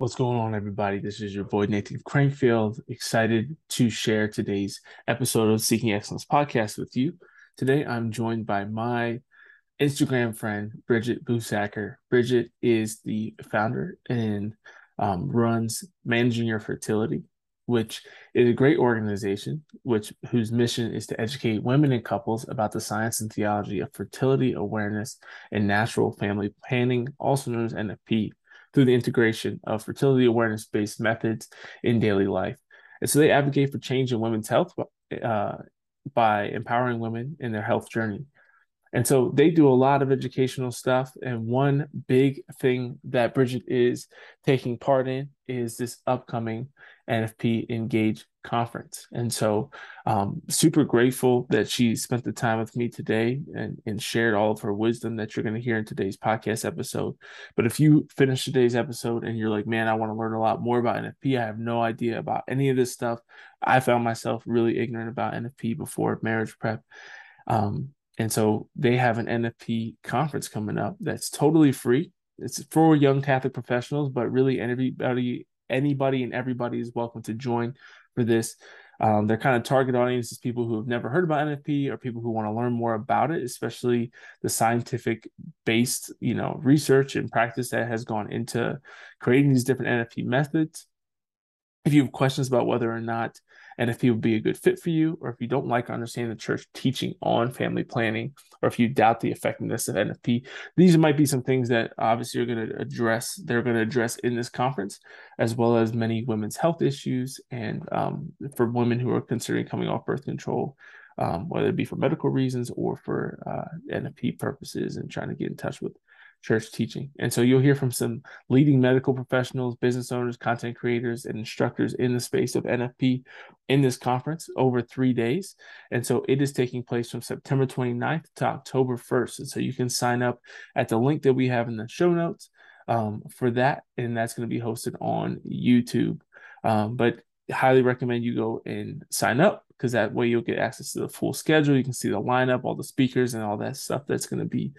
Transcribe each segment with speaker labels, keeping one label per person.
Speaker 1: What's going on, everybody? This is your boy Nathan Crankfield. Excited to share today's episode of Seeking Excellence podcast with you. Today, I'm joined by my Instagram friend, Bridget Busacker. Bridget is the founder and um, runs Managing Your Fertility, which is a great organization which whose mission is to educate women and couples about the science and theology of fertility awareness and natural family planning, also known as NFP through the integration of fertility awareness based methods in daily life. And so they advocate for change in women's health uh, by empowering women in their health journey. And so they do a lot of educational stuff. And one big thing that Bridget is taking part in is this upcoming NFP Engage conference. And so, um, super grateful that she spent the time with me today and, and shared all of her wisdom that you're going to hear in today's podcast episode. But if you finish today's episode and you're like, man, I want to learn a lot more about NFP, I have no idea about any of this stuff. I found myself really ignorant about NFP before marriage prep. Um, and so they have an NFP conference coming up that's totally free. It's for young Catholic professionals, but really anybody, anybody and everybody is welcome to join for this. Um, their kind of target audience is people who have never heard about NFP or people who want to learn more about it, especially the scientific based, you know, research and practice that has gone into creating these different NFP methods. If you have questions about whether or not NFP would be a good fit for you, or if you don't like or understand the church teaching on family planning, or if you doubt the effectiveness of NFP, these might be some things that obviously are going to address. They're going to address in this conference, as well as many women's health issues, and um, for women who are considering coming off birth control. Um, whether it be for medical reasons or for uh, NFP purposes, and trying to get in touch with church teaching. And so you'll hear from some leading medical professionals, business owners, content creators, and instructors in the space of NFP in this conference over three days. And so it is taking place from September 29th to October 1st. And so you can sign up at the link that we have in the show notes um, for that. And that's going to be hosted on YouTube. Um, but highly recommend you go and sign up because that way you'll get access to the full schedule. You can see the lineup, all the speakers, and all that stuff that's going to be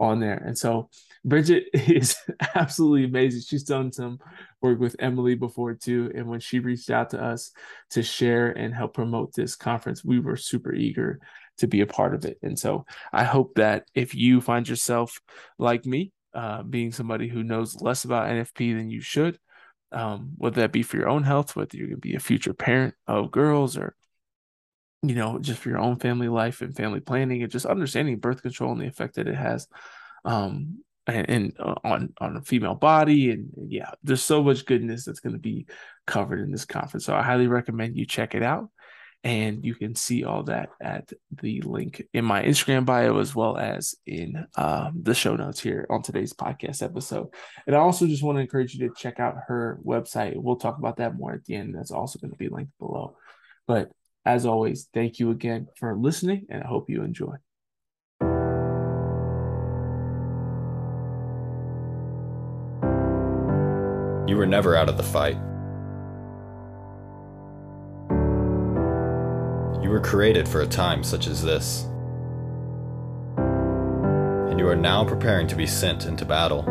Speaker 1: on there. And so Bridget is absolutely amazing. She's done some work with Emily before too. And when she reached out to us to share and help promote this conference, we were super eager to be a part of it. And so I hope that if you find yourself like me, uh, being somebody who knows less about NFP than you should, um, whether that be for your own health, whether you're going to be a future parent of girls or you know, just for your own family life and family planning and just understanding birth control and the effect that it has um and, and uh, on on a female body and, and yeah there's so much goodness that's going to be covered in this conference. So i highly recommend you check it out and you can see all that at the link in my instagram bio as well as in um, the show notes here on today's podcast episode. And i also just want to encourage you to check out her website we'll talk about that more at the end. That's also going to be linked below. But as always, thank you again for listening, and I hope you enjoy.
Speaker 2: You were never out of the fight. You were created for a time such as this. And you are now preparing to be sent into battle.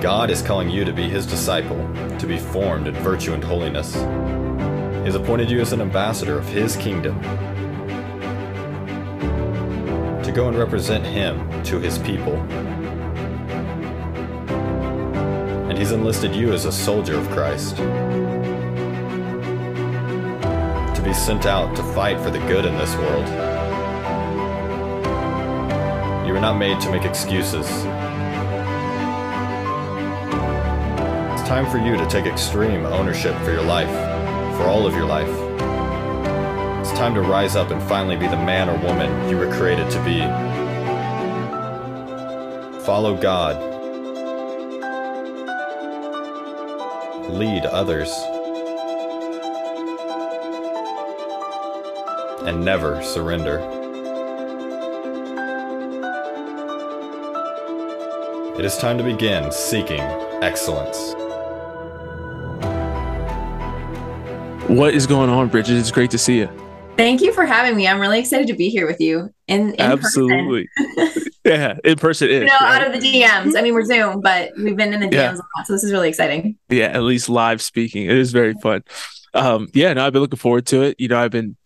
Speaker 2: God is calling you to be His disciple, to be formed in virtue and holiness. He has appointed you as an ambassador of His kingdom, to go and represent Him to His people. And He's enlisted you as a soldier of Christ, to be sent out to fight for the good in this world. You were not made to make excuses time for you to take extreme ownership for your life, for all of your life. It's time to rise up and finally be the man or woman you were created to be. Follow God. Lead others. And never surrender. It is time to begin seeking excellence.
Speaker 1: What is going on, Bridget? It's great to see you.
Speaker 3: Thank you for having me. I'm really excited to be here with you in, in
Speaker 1: Absolutely. Yeah, in person is.
Speaker 3: You know, right? out of the DMs. I mean, we're Zoom, but we've been in the DMs yeah. a lot, so this is really exciting.
Speaker 1: Yeah, at least live speaking. It is very fun. Um, yeah, no, I've been looking forward to it. You know, I've been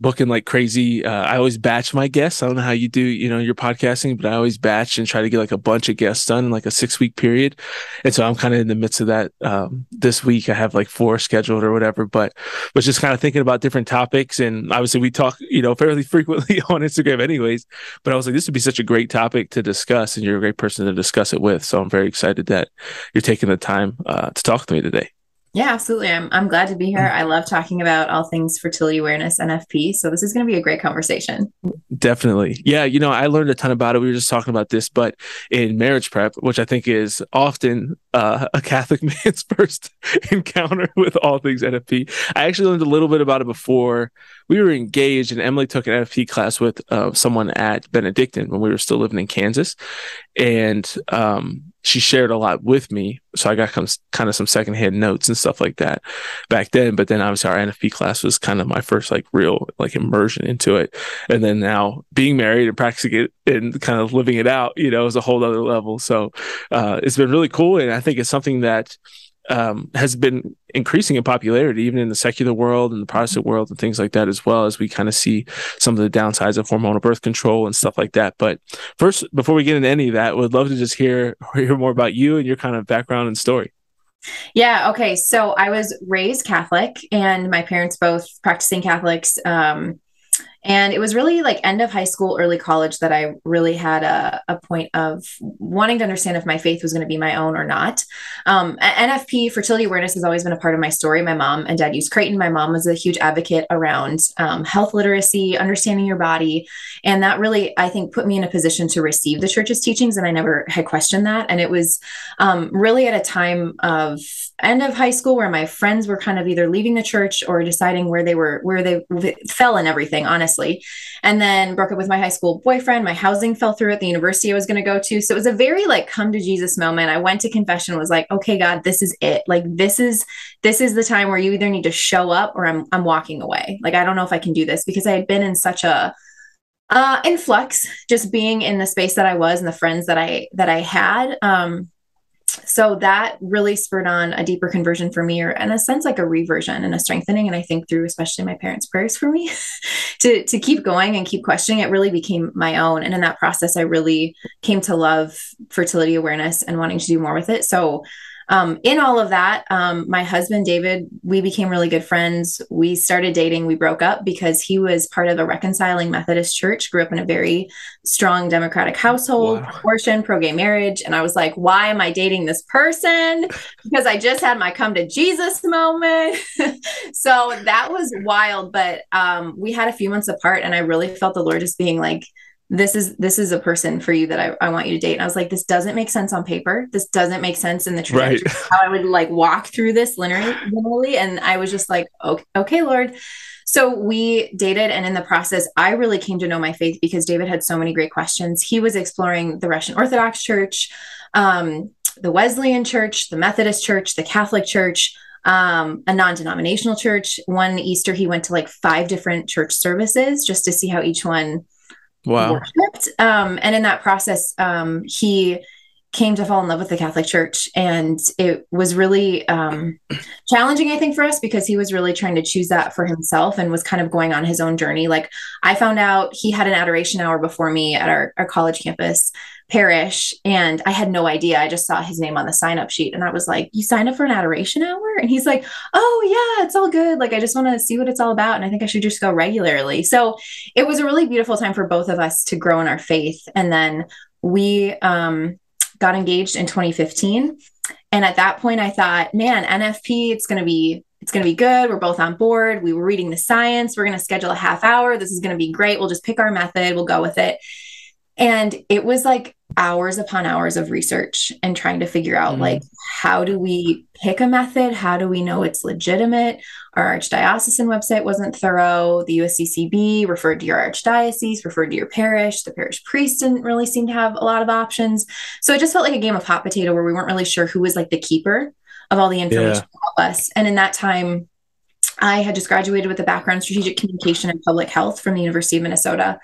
Speaker 1: booking like crazy. Uh, I always batch my guests. I don't know how you do, you know, your podcasting, but I always batch and try to get like a bunch of guests done in like a six week period. And so I'm kind of in the midst of that. Um, this week I have like four scheduled or whatever, but was just kind of thinking about different topics. And obviously we talk, you know, fairly frequently on Instagram anyways, but I was like, this would be such a great topic to discuss and you're a great person to discuss it with. So I'm very excited that you're taking the time uh, to talk to me today.
Speaker 3: Yeah, absolutely. I'm I'm glad to be here. I love talking about all things fertility awareness NFP. So this is going to be a great conversation.
Speaker 1: Definitely. Yeah, you know, I learned a ton about it. We were just talking about this, but in marriage prep, which I think is often uh, a Catholic man's first encounter with all things NFP, I actually learned a little bit about it before we were engaged, and Emily took an NFP class with uh, someone at Benedictine when we were still living in Kansas, and um, she shared a lot with me. So I got kind of some secondhand notes and stuff like that back then. But then obviously our NFP class was kind of my first like real like immersion into it. And then now being married and practicing it and kind of living it out, you know, is a whole other level. So uh, it's been really cool. And I think it's something that um, has been increasing in popularity, even in the secular world and the Protestant world and things like that, as well as we kind of see some of the downsides of hormonal birth control and stuff like that. But first, before we get into any of that, would love to just hear hear more about you and your kind of background and story.
Speaker 3: Yeah. Okay. So I was raised Catholic, and my parents both practicing Catholics. Um, and it was really like end of high school, early college that I really had a, a point of wanting to understand if my faith was going to be my own or not. Um, NFP, fertility awareness, has always been a part of my story. My mom and dad used Creighton. My mom was a huge advocate around um, health literacy, understanding your body. And that really, I think, put me in a position to receive the church's teachings. And I never had questioned that. And it was um, really at a time of end of high school where my friends were kind of either leaving the church or deciding where they were, where they fell in everything, honestly honestly. And then broke up with my high school boyfriend. My housing fell through at the university I was going to go to. So it was a very like come to Jesus moment. I went to confession, was like, okay, God, this is it. Like this is this is the time where you either need to show up or I'm I'm walking away. Like I don't know if I can do this because I had been in such a uh influx just being in the space that I was and the friends that I that I had. Um so that really spurred on a deeper conversion for me or in a sense like a reversion and a strengthening. And i think through especially my parents prayers for me to to keep going and keep questioning it really became my own. And in that process i really came to love fertility awareness and wanting to do more with it. So um, in all of that, um, my husband, David, we became really good friends. We started dating. We broke up because he was part of a reconciling Methodist church, grew up in a very strong Democratic household, wow. abortion, pro gay marriage. And I was like, why am I dating this person? Because I just had my come to Jesus moment. so that was wild. But um, we had a few months apart, and I really felt the Lord just being like, this is this is a person for you that I, I want you to date. And I was like, this doesn't make sense on paper. This doesn't make sense in the trajectory. Right. How I would like walk through this linearly. And I was just like, okay, okay, Lord. So we dated, and in the process, I really came to know my faith because David had so many great questions. He was exploring the Russian Orthodox Church, um, the Wesleyan Church, the Methodist Church, the Catholic Church, um, a non denominational church. One Easter, he went to like five different church services just to see how each one
Speaker 1: wow.
Speaker 3: worshipped. Um, and in that process, um, he came to fall in love with the Catholic Church. And it was really um, challenging, I think, for us because he was really trying to choose that for himself and was kind of going on his own journey. Like I found out he had an adoration hour before me at our, our college campus parish and I had no idea. I just saw his name on the sign up sheet and I was like, You signed up for an adoration hour? And he's like, Oh, yeah, it's all good. Like, I just want to see what it's all about. And I think I should just go regularly. So it was a really beautiful time for both of us to grow in our faith. And then we, um, got engaged in 2015. And at that point, I thought, man, NFP, it's going to be it's going to be good. We're both on board. We were reading the science. We're going to schedule a half hour. This is going to be great. We'll just pick our method. We'll go with it. And it was like hours upon hours of research and trying to figure out mm. like how do we pick a method how do we know it's legitimate our archdiocesan website wasn't thorough the usccb referred to your archdiocese referred to your parish the parish priest didn't really seem to have a lot of options so it just felt like a game of hot potato where we weren't really sure who was like the keeper of all the information yeah. about us and in that time I had just graduated with a background in strategic communication and public health from the University of Minnesota.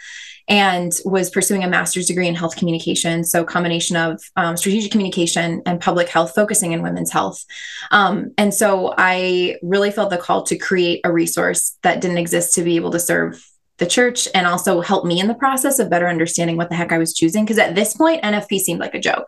Speaker 3: And was pursuing a master's degree in health communication. So, combination of um, strategic communication and public health, focusing in women's health. Um, and so, I really felt the call to create a resource that didn't exist to be able to serve the church and also help me in the process of better understanding what the heck I was choosing. Because at this point, NFP seemed like a joke.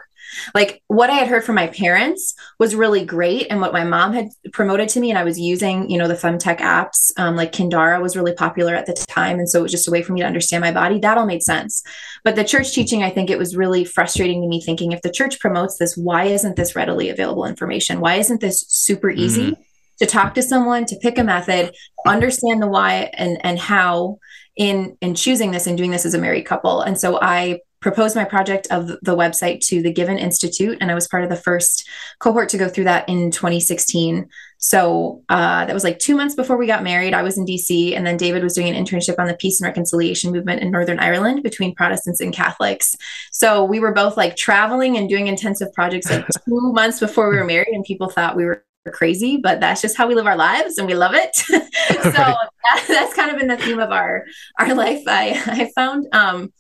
Speaker 3: Like what I had heard from my parents was really great, and what my mom had promoted to me, and I was using, you know, the femtech apps. Um, like Kindara was really popular at the time, and so it was just a way for me to understand my body. That all made sense. But the church teaching, I think it was really frustrating to me. Thinking if the church promotes this, why isn't this readily available information? Why isn't this super easy? Mm-hmm. To talk to someone, to pick a method, understand the why and and how in in choosing this and doing this as a married couple. And so I proposed my project of the website to the Given Institute, and I was part of the first cohort to go through that in 2016. So uh, that was like two months before we got married. I was in DC, and then David was doing an internship on the Peace and Reconciliation movement in Northern Ireland between Protestants and Catholics. So we were both like traveling and doing intensive projects like two months before we were married, and people thought we were crazy, but that's just how we live our lives and we love it. so right. that, that's kind of been the theme of our our life. I I found. Um,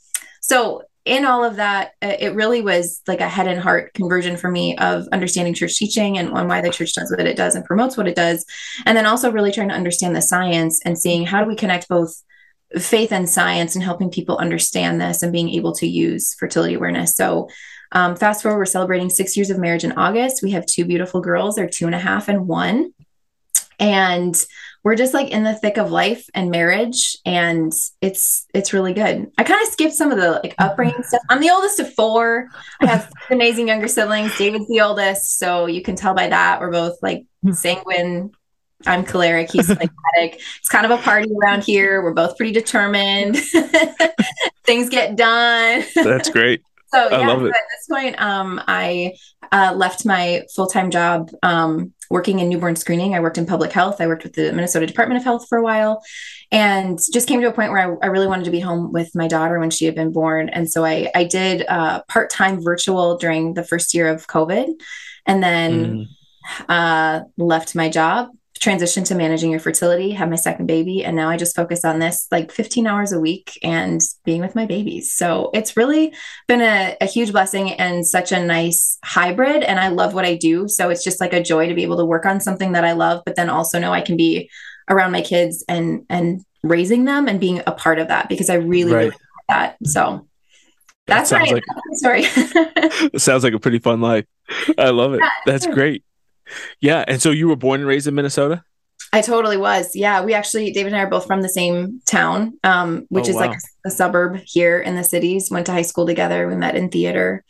Speaker 3: so in all of that, uh, it really was like a head and heart conversion for me of understanding church teaching and, and why the church does what it does and promotes what it does. And then also really trying to understand the science and seeing how do we connect both faith and science and helping people understand this and being able to use fertility awareness. So, um, fast forward, we're celebrating six years of marriage in August. We have two beautiful girls, they're two and a half and one. And we're just like in the thick of life and marriage and it's it's really good. I kind of skipped some of the like upbringing stuff. I'm the oldest of four. I have amazing younger siblings. David's the oldest so you can tell by that. We're both like hmm. sanguine. I'm choleric. He's like it's kind of a party around here. We're both pretty determined. Things get done.
Speaker 1: That's great
Speaker 3: so yeah, at this point um i uh, left my full-time job um working in newborn screening. I worked in public health. I worked with the Minnesota Department of Health for a while and just came to a point where I, I really wanted to be home with my daughter when she had been born. And so I, I did uh, part time virtual during the first year of COVID and then mm. uh, left my job transition to managing your fertility, have my second baby, and now I just focus on this like 15 hours a week and being with my babies. So it's really been a, a, huge blessing and such a nice hybrid. And I love what I do. So it's just like a joy to be able to work on something that I love, but then also know I can be around my kids and and raising them and being a part of that because I really, right. really like that. So that's that right. Like, Sorry.
Speaker 1: sounds like a pretty fun life. I love it. That's great. Yeah. And so you were born and raised in Minnesota?
Speaker 3: I totally was. Yeah. We actually, David and I are both from the same town, um, which oh, is wow. like a, a, suburb here in the cities. Went to high school together. We met in theater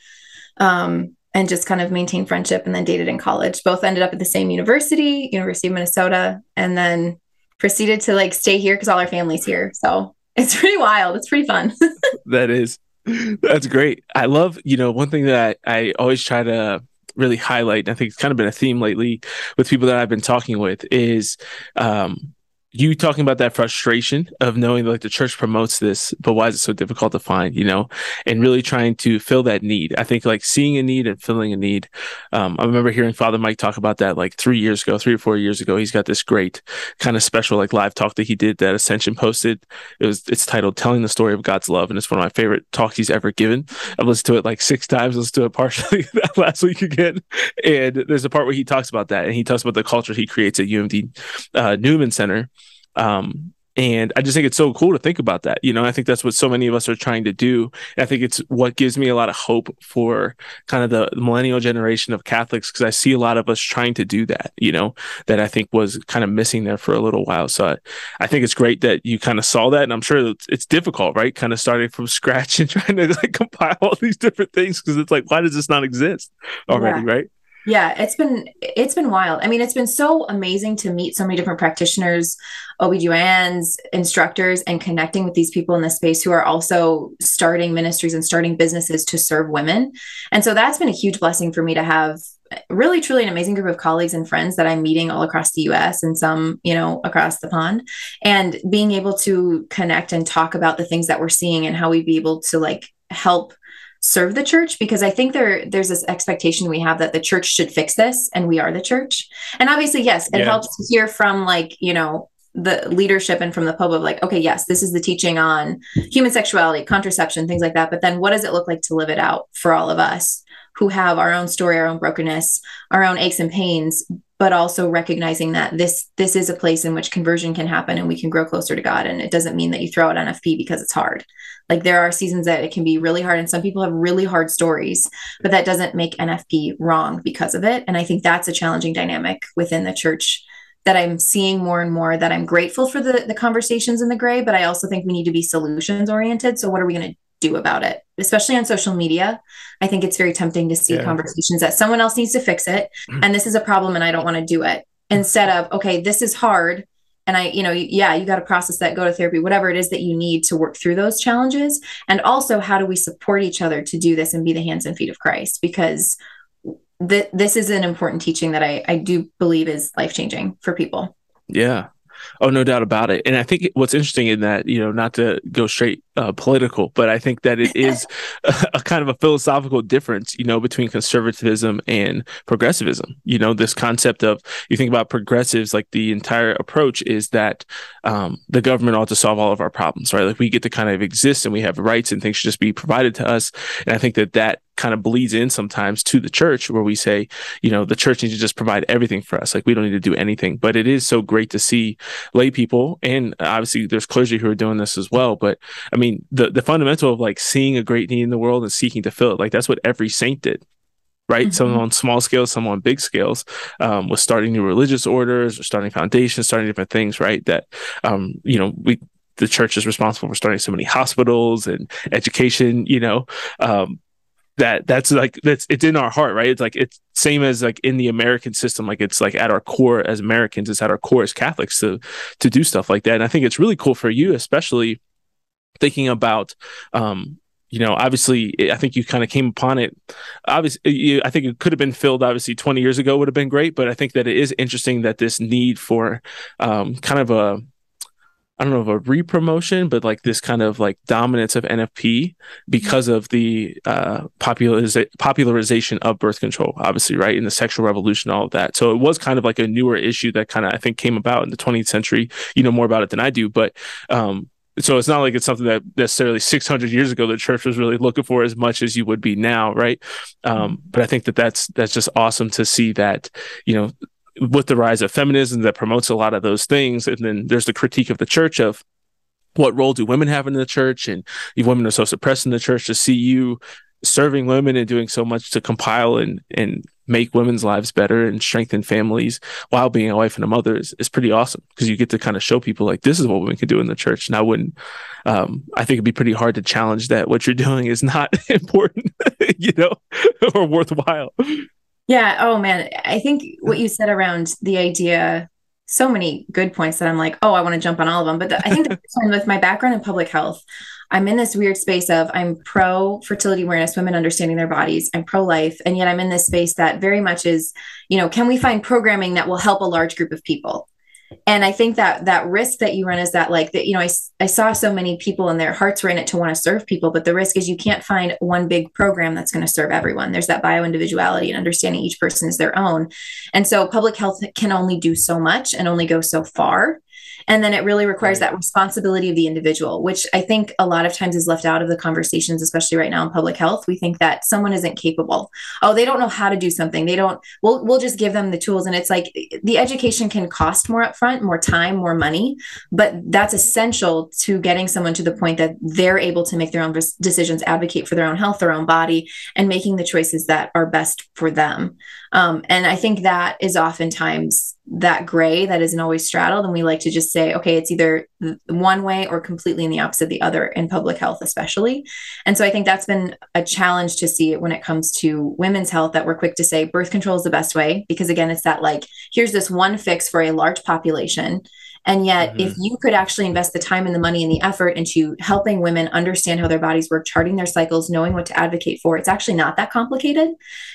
Speaker 3: um, and just kind of maintained friendship and then dated in college. Both ended up at the same university, University of Minnesota, and then proceeded to like stay here because all our family's here. So it's pretty wild. It's pretty fun.
Speaker 1: that is. That's great. I love, you know, one thing that I, I always try to really highlight, I think it's kind of been a theme lately with people that I've been talking with, is um, you talking about that frustration of knowing like the church promotes this, but why is it so difficult to find, you know, and really trying to fill that need. I think like seeing a need and filling a need. Um, I remember hearing Father Mike talk about that like three years ago, three or four years ago. He's got this great kind of special like live talk that he did that Ascension posted. It was it's titled "Telling the Story of God's Love," and it's one of my favorite talks he's ever given. I've listened to it like six times. I Listened to it partially last week again, and there's a part where he talks about that, and he talks about the culture he creates at UMD uh, Newman Center um, and I just think it's so cool to think about that. You know, I think that's what so many of us are trying to do. I think it's what gives me a lot of hope for kind of the millennial generation of Catholics because I see a lot of us trying to do that, you know, that I think was kind of missing there for a little while. So I, I think it's great that you kind of saw that. And I'm sure it's, it's difficult, right? Kind of starting from scratch and trying to like compile all these different things because it's like, why does this not exist already, yeah. right?
Speaker 3: Yeah, it's been it's been wild. I mean, it's been so amazing to meet so many different practitioners, OBGYNs, instructors, and connecting with these people in this space who are also starting ministries and starting businesses to serve women. And so that's been a huge blessing for me to have really truly an amazing group of colleagues and friends that I'm meeting all across the US and some, you know, across the pond. And being able to connect and talk about the things that we're seeing and how we'd be able to like help serve the church because I think there there's this expectation we have that the church should fix this and we are the church. And obviously, yes, it yeah. helps to hear from like, you know, the leadership and from the Pope of like okay yes this is the teaching on human sexuality contraception things like that but then what does it look like to live it out for all of us who have our own story our own brokenness our own aches and pains but also recognizing that this this is a place in which conversion can happen and we can grow closer to god. And it doesn't mean that you throw out nfp because it's hard. Like there are seasons that it can be really hard and some people have really hard stories but that doesn't make nfp wrong because of it. And i think that's a challenging dynamic within the church that i'm seeing more and more that i'm grateful for the the conversations in the gray but i also think we need to be solutions oriented so what are we going to do about it, especially on social media. I think it's very tempting to see yeah. conversations that someone else needs to fix it. Mm-hmm. And this is a problem and I don't want to do it instead of, okay, this is hard. And I, you know, yeah, you got to process that, go to therapy, whatever it is that you need to work through those challenges. And also, how do we support each other to do this and be the hands and feet of Christ? Because th- this is an important teaching that I, I do believe is life changing for people.
Speaker 1: Yeah. Oh, no doubt about it. And I think what's interesting in that, you know, not to go straight uh, political, but I think that it is a, a, kind of a philosophical difference, you know, between conservatism and progressivism. You know, this concept of you think about progressives, like the entire approach is that um, the government ought to solve all of our problems, right? Like we get to kind of exist and we have rights and things should just be provided to us. And I think that that kind of bleeds in sometimes to the church where we say, you know, the church needs to just provide everything for us. Like we don't need to do anything. But it is so great to see lay people and obviously there's clergy who are doing this as well. But I mean, the the fundamental of like seeing a great need in the world and seeking to fill it, like that's what every saint did right? Mm-hmm. Some on small scales, some on big scales, um, with starting new religious orders or starting foundations, starting different things, right? That, um, you know, we, the church is responsible for starting so many hospitals and education, you know, um, that that's like that's it's in our heart right it's like it's same as like in the american system like it's like at our core as americans it's at our core as catholics to to do stuff like that and i think it's really cool for you especially thinking about um, you know, obviously, I think you kind of came upon it. Obviously, I think it could have been filled. Obviously, twenty years ago would have been great, but I think that it is interesting that this need for um, kind of a, I don't know, of a re-promotion, but like this kind of like dominance of NFP because of the uh, populariza- popularization of birth control, obviously, right, in the sexual revolution, all of that. So it was kind of like a newer issue that kind of I think came about in the 20th century. You know more about it than I do, but um, so it's not like it's something that necessarily 600 years ago the church was really looking for as much as you would be now right um, but i think that that's that's just awesome to see that you know with the rise of feminism that promotes a lot of those things and then there's the critique of the church of what role do women have in the church and women are so suppressed in the church to see you serving women and doing so much to compile and and make women's lives better and strengthen families while being a wife and a mother is, is pretty awesome because you get to kind of show people like this is what women can do in the church. And I wouldn't, um, I think it'd be pretty hard to challenge that what you're doing is not important, you know, or worthwhile.
Speaker 3: Yeah. Oh man. I think what you said around the idea, so many good points that I'm like, oh, I want to jump on all of them. But the, I think with my background in public health, I'm in this weird space of I'm pro fertility awareness, women understanding their bodies, I'm pro life, and yet I'm in this space that very much is, you know, can we find programming that will help a large group of people? And I think that that risk that you run is that like that, you know, I, I saw so many people and their hearts were in it to want to serve people, but the risk is you can't find one big program that's going to serve everyone. There's that bio individuality and understanding each person is their own. And so public health can only do so much and only go so far. And then it really requires that responsibility of the individual, which I think a lot of times is left out of the conversations, especially right now in public health. We think that someone isn't capable. Oh, they don't know how to do something. They don't, we'll, we'll just give them the tools. And it's like the education can cost more upfront, more time, more money, but that's essential to getting someone to the point that they're able to make their own decisions, advocate for their own health, their own body, and making the choices that are best for them. Um, and I think that is oftentimes that gray that isn't always straddled. And we like to just say, okay, it's either one way or completely in the opposite the other in public health, especially. And so I think that's been a challenge to see when it comes to women's health that we're quick to say birth control is the best way, because again, it's that like, here's this one fix for a large population. And yet, mm-hmm. if you could actually invest the time and the money and the effort into helping women understand how their bodies work, charting their cycles, knowing what to advocate for, it's actually not that complicated.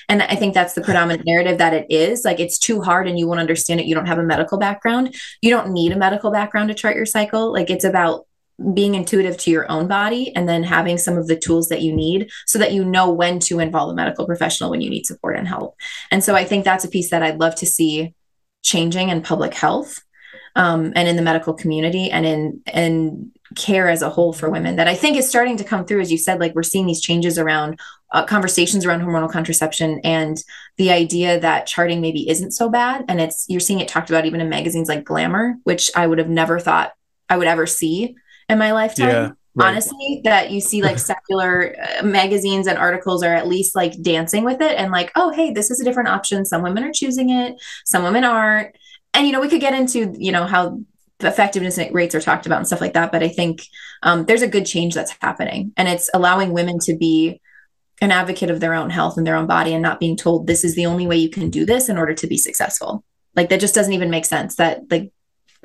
Speaker 3: And I think that's the predominant narrative that it is. Like it's too hard and you won't understand it. You don't have a medical background. You don't need a medical background to chart your cycle. Like it's about being intuitive to your own body and then having some of the tools that you need so that you know when to involve a medical professional when you need support and help. And so I think that's a piece that I'd love to see changing in public health um, and in the medical community and in and care as a whole for women that I think is starting to come through, as you said, like we're seeing these changes around uh, conversations around hormonal contraception and the idea that charting maybe isn't so bad. And it's, you're seeing it talked about even in magazines like Glamour, which I would have never thought I would ever see in my lifetime. Yeah. Right. honestly that you see like secular uh, magazines and articles are at least like dancing with it and like oh hey this is a different option some women are choosing it some women aren't and you know we could get into you know how effectiveness rates are talked about and stuff like that but i think um, there's a good change that's happening and it's allowing women to be an advocate of their own health and their own body and not being told this is the only way you can do this in order to be successful. Like that just doesn't even make sense that like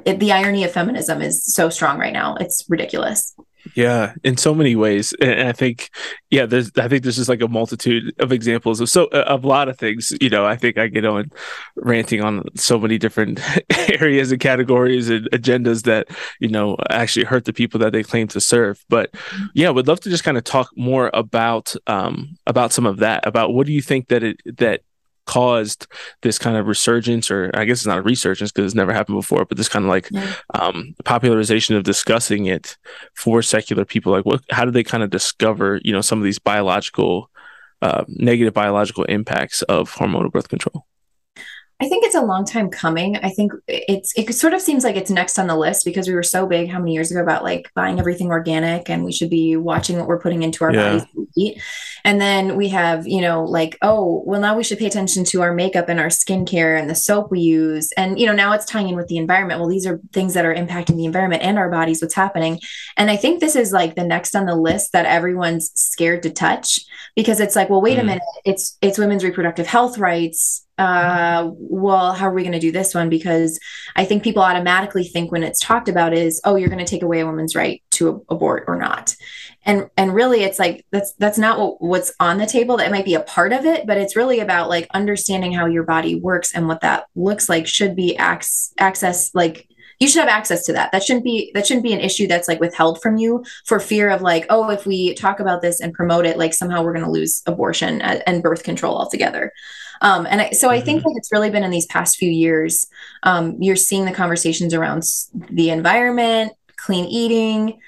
Speaker 3: it, the irony of feminism is so strong right now. It's ridiculous
Speaker 1: yeah, in so many ways, and I think, yeah, there's, I think there's just like a multitude of examples of so uh, of a lot of things. You know, I think I get on ranting on so many different areas and categories and agendas that you know actually hurt the people that they claim to serve. But yeah, would love to just kind of talk more about um about some of that. About what do you think that it that caused this kind of resurgence, or I guess it's not a resurgence because it's never happened before, but this kind of like yeah. um, popularization of discussing it for secular people. Like, what? How did they kind of discover, you know, some of these biological, uh, negative biological impacts of hormonal birth control?
Speaker 3: I think it's a long time coming. I think it's it sort of seems like it's next on the list because we were so big how many years ago about like buying everything organic and we should be watching what we're putting into our yeah. bodies And then we have, you know, like, oh, well now we should pay attention to our makeup and our skincare and the soap we use. And you know, now it's tying in with the environment. Well, these are things that are impacting the environment and our bodies, what's happening. And I think this is like the next on the list that everyone's scared to touch because it's like, well, wait mm. a minute, it's it's women's reproductive health rights uh, well, how are we going to do this one? Because I think people automatically think when it's talked about is, oh, you're going to take away a woman's right to abort or not. And and really it's like that's that's not what, what's on the table. That might be a part of it, but it's really about like understanding how your body works and what that looks like should be access access like you should have access to that that shouldn't be that shouldn't be an issue that's like withheld from you for fear of like oh if we talk about this and promote it like somehow we're going to lose abortion and birth control altogether um, and I, so I think mm-hmm. that it's really been in these past few years, um, you're seeing the conversations around the environment, clean eating,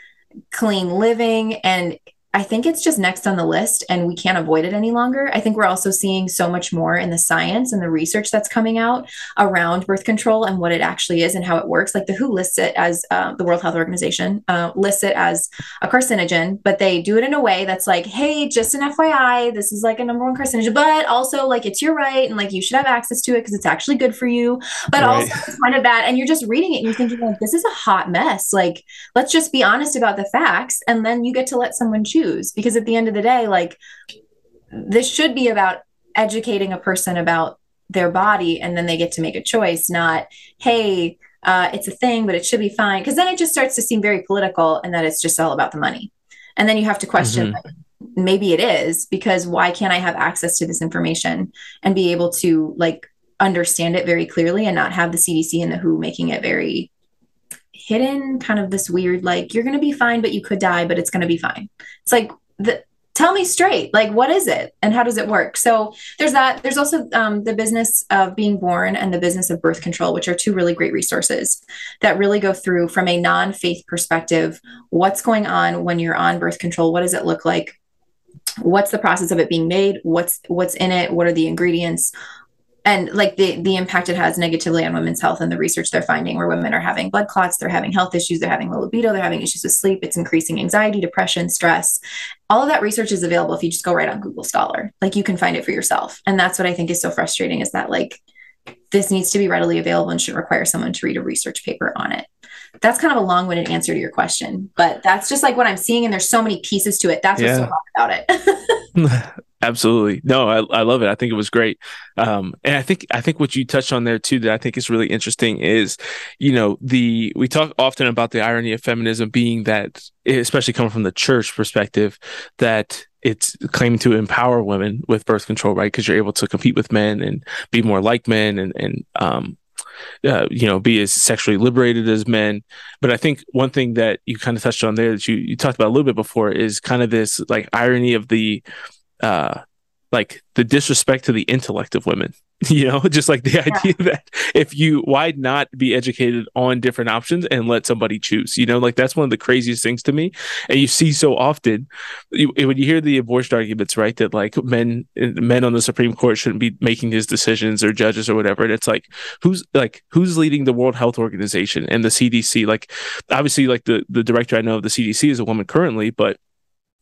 Speaker 3: clean living, and I think it's just next on the list and we can't avoid it any longer. I think we're also seeing so much more in the science and the research that's coming out around birth control and what it actually is and how it works. Like the WHO lists it as uh, the World Health Organization uh, lists it as a carcinogen, but they do it in a way that's like, hey, just an FYI, this is like a number one carcinogen, but also like it's your right and like you should have access to it because it's actually good for you, but right. also it's kind of bad. And you're just reading it and you're thinking, like, this is a hot mess. Like, let's just be honest about the facts and then you get to let someone choose choose because at the end of the day like this should be about educating a person about their body and then they get to make a choice not hey uh, it's a thing but it should be fine because then it just starts to seem very political and that it's just all about the money and then you have to question mm-hmm. like, maybe it is because why can't i have access to this information and be able to like understand it very clearly and not have the cdc and the who making it very hidden kind of this weird like you're going to be fine but you could die but it's going to be fine. It's like the tell me straight like what is it and how does it work? So there's that there's also um, the business of being born and the business of birth control which are two really great resources that really go through from a non-faith perspective what's going on when you're on birth control what does it look like what's the process of it being made what's what's in it what are the ingredients and like the the impact it has negatively on women's health and the research they're finding where women are having blood clots they're having health issues they're having low libido they're having issues with sleep it's increasing anxiety depression stress. All of that research is available if you just go right on google scholar. Like you can find it for yourself. And that's what i think is so frustrating is that like this needs to be readily available and should require someone to read a research paper on it. That's kind of a long-winded answer to your question but that's just like what i'm seeing and there's so many pieces to it. That's yeah. what's so hard about it
Speaker 1: Absolutely. No, I, I love it. I think it was great. Um, and I think, I think what you touched on there too, that I think is really interesting is, you know, the, we talk often about the irony of feminism being that, especially coming from the church perspective, that it's claiming to empower women with birth control, right? Cause you're able to compete with men and be more like men and, and, um, uh, you know, be as sexually liberated as men. But I think one thing that you kind of touched on there that you, you talked about a little bit before is kind of this like irony of the, uh, like the disrespect to the intellect of women you know just like the yeah. idea that if you why not be educated on different options and let somebody choose you know like that's one of the craziest things to me. And you see so often you, when you hear the abortion arguments right that like men men on the supreme court shouldn't be making his decisions or judges or whatever. And it's like who's like who's leading the world health organization and the cdc like obviously like the the director i know of the cdc is a woman currently but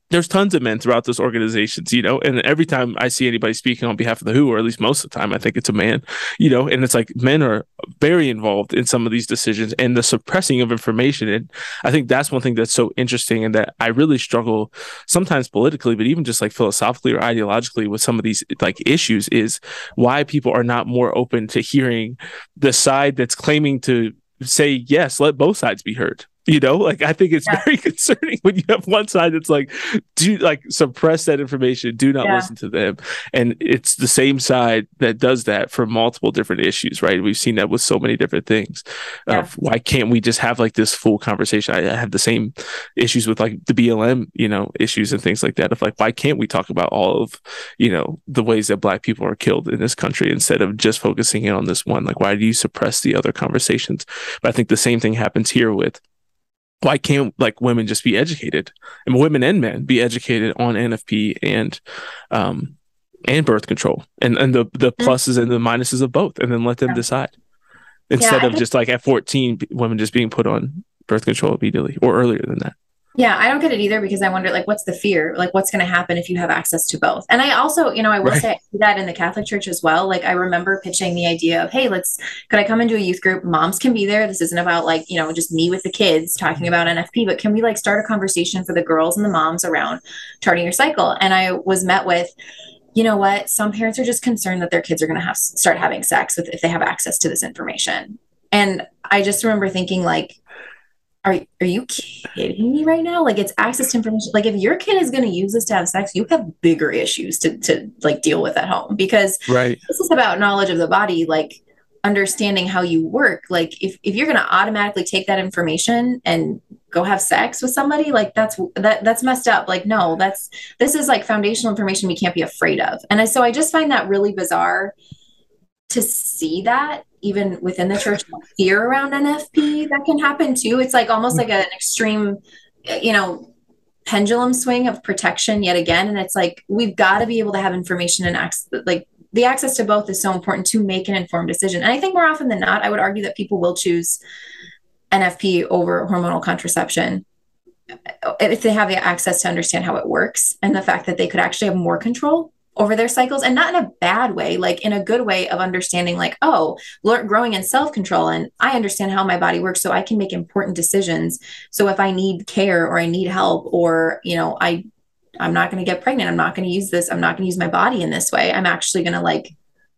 Speaker 1: there's tons of men throughout those organizations, you know, and every time I see anybody speaking on behalf of the WHO, or at least most of the time, I think it's a man, you know, and it's like men are very involved in some of these decisions and the suppressing of information. And I think that's one thing that's so interesting and that I really struggle sometimes politically, but even just like philosophically or ideologically with some of these like issues is why people are not more open to hearing the side that's claiming to say, yes, let both sides be heard you know, like I think it's yeah. very concerning when you have one side that's like, do like suppress that information, do not yeah. listen to them. And it's the same side that does that for multiple different issues, right? We've seen that with so many different things. Yeah. Uh, why can't we just have like this full conversation? I, I, have the same issues with like the BLM, you know, issues and things like that. Of like, why can't we talk about all of, you know, the ways that black people are killed in this country instead of just focusing in on this one? Like, why do you suppress the other conversations? But I think the same thing happens here with why can't like women just be educated? And women and men be educated on NFP and um and birth control and and the the mm-hmm. pluses and the minuses of both and then let them decide. Instead yeah, of just like at 14 women just being put on birth control immediately or earlier than that
Speaker 3: yeah, I don't get it either because I wonder, like, what's the fear? Like, what's going to happen if you have access to both? And I also, you know, I will right. say I that in the Catholic Church as well. Like, I remember pitching the idea of, hey, let's, could I come into a youth group? Moms can be there. This isn't about like, you know, just me with the kids talking mm-hmm. about NFP, but can we like start a conversation for the girls and the moms around charting your cycle? And I was met with, you know what? Some parents are just concerned that their kids are going to have start having sex with if they have access to this information. And I just remember thinking, like, are, are you kidding me right now? Like it's access to information. Like if your kid is going to use this to have sex, you have bigger issues to, to like deal with at home because
Speaker 1: right.
Speaker 3: this is about knowledge of the body, like understanding how you work. Like if, if you're going to automatically take that information and go have sex with somebody, like that's, that that's messed up. Like, no, that's, this is like foundational information we can't be afraid of. And I, so I just find that really bizarre to see that even within the church fear around NFP that can happen too. It's like almost mm. like an extreme, you know, pendulum swing of protection yet again. And it's like we've got to be able to have information and access, like the access to both is so important to make an informed decision. And I think more often than not, I would argue that people will choose NFP over hormonal contraception if they have the access to understand how it works and the fact that they could actually have more control over their cycles and not in a bad way like in a good way of understanding like oh growing in self-control and i understand how my body works so i can make important decisions. So if i need care or i need help or you know i i'm not going to get pregnant i'm not going to use this i'm not going to use my body in this way i'm actually going to like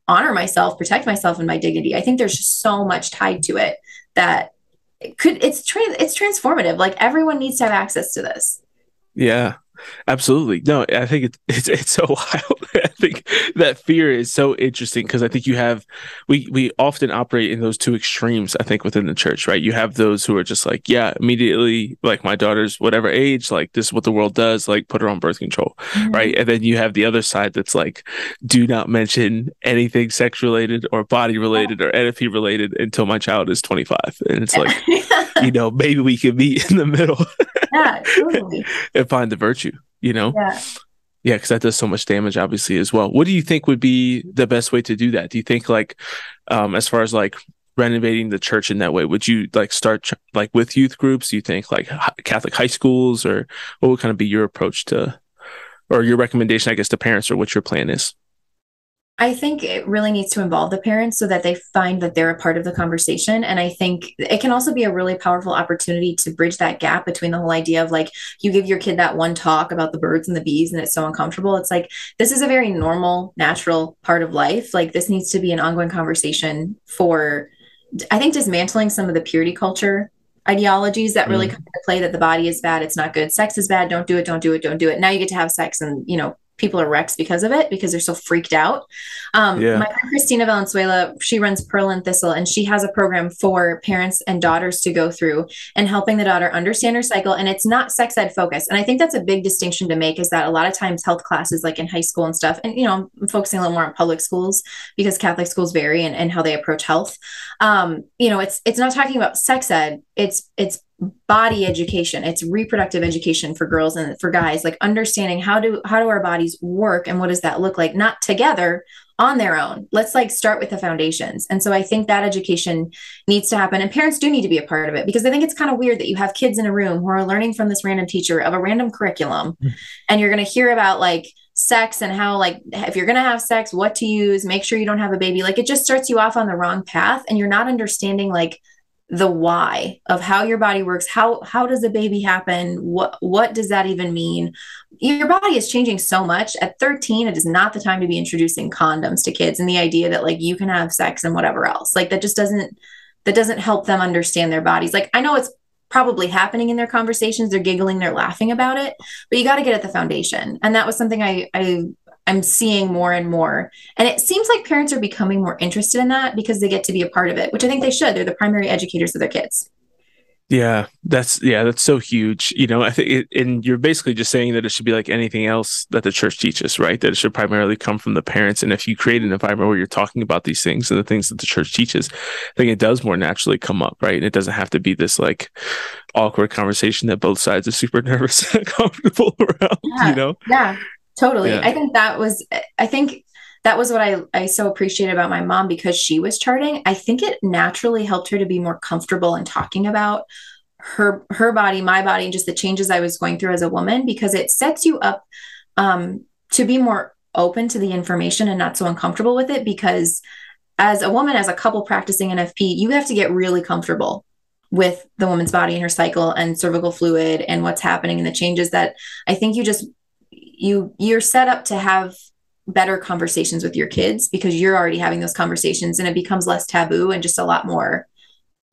Speaker 3: honor myself protect myself and my dignity. I think there's just so much tied to it that it could it's tra- it's transformative like everyone needs to have access to this.
Speaker 1: Yeah Absolutely. No, I think it's it's, it's so wild. I think that fear is so interesting because I think you have we we often operate in those two extremes, I think, within the church, right? You have those who are just like, yeah, immediately, like my daughter's whatever age, like this is what the world does, like put her on birth control. Mm-hmm. Right. And then you have the other side that's like, do not mention anything sex related or body related or NFP related until my child is 25. And it's like, you know, maybe we can meet in the middle.
Speaker 3: yeah, totally.
Speaker 1: and find the virtue, you know?
Speaker 3: Yeah.
Speaker 1: Yeah, because that does so much damage, obviously, as well. What do you think would be the best way to do that? Do you think, like, um, as far as like renovating the church in that way, would you like start ch- like with youth groups? Do you think like Catholic high schools, or what would kind of be your approach to, or your recommendation, I guess, to parents, or what your plan is?
Speaker 3: I think it really needs to involve the parents so that they find that they're a part of the conversation. And I think it can also be a really powerful opportunity to bridge that gap between the whole idea of like you give your kid that one talk about the birds and the bees and it's so uncomfortable. It's like this is a very normal, natural part of life. Like this needs to be an ongoing conversation for, I think, dismantling some of the purity culture ideologies that really mm. come into play that the body is bad, it's not good, sex is bad, don't do it, don't do it, don't do it. Now you get to have sex and, you know, people are wrecks because of it because they're so freaked out. Um, yeah. My friend Christina Valenzuela, she runs Pearl and Thistle, and she has a program for parents and daughters to go through and helping the daughter understand her cycle. And it's not sex ed focused. And I think that's a big distinction to make is that a lot of times health classes, like in high school and stuff, and you know, I'm focusing a little more on public schools because Catholic schools vary and, and how they approach health. Um, you know, it's it's not talking about sex ed. It's it's body education. It's reproductive education for girls and for guys like understanding how do how do our bodies work and what does that look like not together on their own. Let's like start with the foundations. And so i think that education needs to happen and parents do need to be a part of it because i think it's kind of weird that you have kids in a room who are learning from this random teacher of a random curriculum mm-hmm. and you're going to hear about like sex and how like if you're going to have sex what to use make sure you don't have a baby. Like it just starts you off on the wrong path and you're not understanding like the why of how your body works how how does a baby happen? What what does that even mean? Your body is changing so much. At 13 it is not the time to be introducing condoms to kids and the idea that like you can have sex and whatever else. Like that just doesn't that doesn't help them understand their bodies. Like i know it's probably happening in their conversations. They're giggling. They're laughing about it. But you got to get at the foundation. And that was something i i I'm seeing more and more. And it seems like parents are becoming more interested in that because they get to be a part of it, which I think they should. They're the primary educators of their kids.
Speaker 1: Yeah, that's yeah, that's so huge. You know, I think, it, and you're basically just saying that it should be like anything else that the church teaches, right? That it should primarily come from the parents. And if you create an environment where you're talking about these things and the things that the church teaches, I think it does more naturally come up, right? And it doesn't have to be this like awkward conversation that both sides are super nervous and comfortable around.
Speaker 3: Yeah,
Speaker 1: you know?
Speaker 3: Yeah, Totally. Yeah. I think that was, I think that was what I, I so appreciated about my mom because she was charting. I think it naturally helped her to be more comfortable in talking about her her body, my body, and just the changes I was going through as a woman because it sets you up um, to be more open to the information and not so uncomfortable with it because as a woman as a couple practicing NFP you have to get really comfortable with the woman's body and her cycle and cervical fluid and what's happening and the changes that I think you just you you're set up to have better conversations with your kids because you're already having those conversations and it becomes less taboo and just a lot more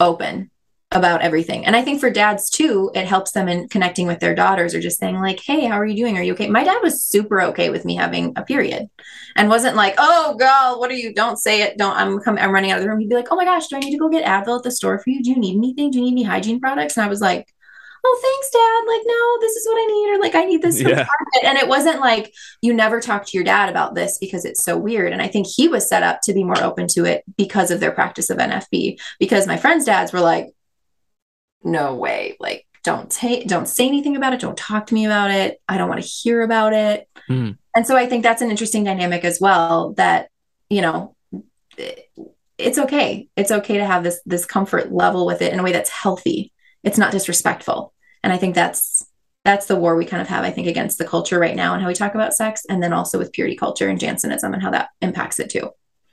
Speaker 3: open about everything. And I think for dads too, it helps them in connecting with their daughters or just saying like, "Hey, how are you doing? Are you okay?" My dad was super okay with me having a period and wasn't like, "Oh, girl, what are you? Don't say it. Don't I'm coming I'm running out of the room." He'd be like, "Oh my gosh, do I need to go get Advil at the store for you? Do you need anything? Do you need any hygiene products?" And I was like, oh thanks dad. Like no this is what i need or like i need this yeah. and it wasn't like you never talk to your dad about this because it's so weird. And i think he was set up to be more open to it because of their practice of nfp because my friends dads were like no way. Like don't take don't say anything about it. Don't talk to me about it. I don't want to hear about it. Mm. and so i think that's an interesting dynamic as well that you know it's okay. It's okay to have this this comfort level with it in a way that's healthy. It's not disrespectful and i think that's that's the war we kind of have i think against the culture right now and how we talk about sex and then also with purity culture and jansenism and how that impacts it too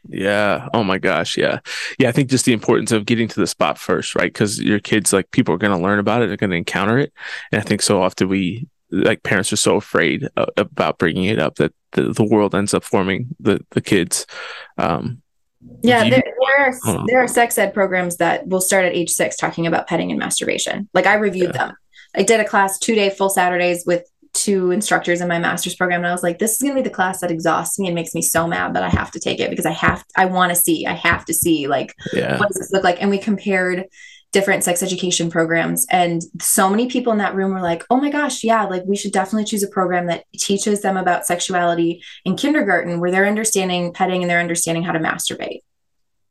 Speaker 1: yeah. Oh my gosh. Yeah. Yeah. I think just the importance of getting to the spot first, right? Because your kids, like, people are going to learn about it, they're going to encounter it. And I think so often we, like, parents are so afraid uh, about bringing it up that the, the world ends up forming the, the kids. Um,
Speaker 3: yeah, there, there, are there are sex ed programs that will start at age six talking about petting and masturbation. Like I reviewed yeah. them. I did a class two day full Saturdays with two instructors in my master's program, and I was like, this is gonna be the class that exhausts me and makes me so mad that I have to take it because I have I want to see, I have to see like yeah. what does this look like? And we compared different sex education programs. And so many people in that room were like, oh my gosh, yeah, like we should definitely choose a program that teaches them about sexuality in kindergarten where they're understanding petting and they're understanding how to masturbate.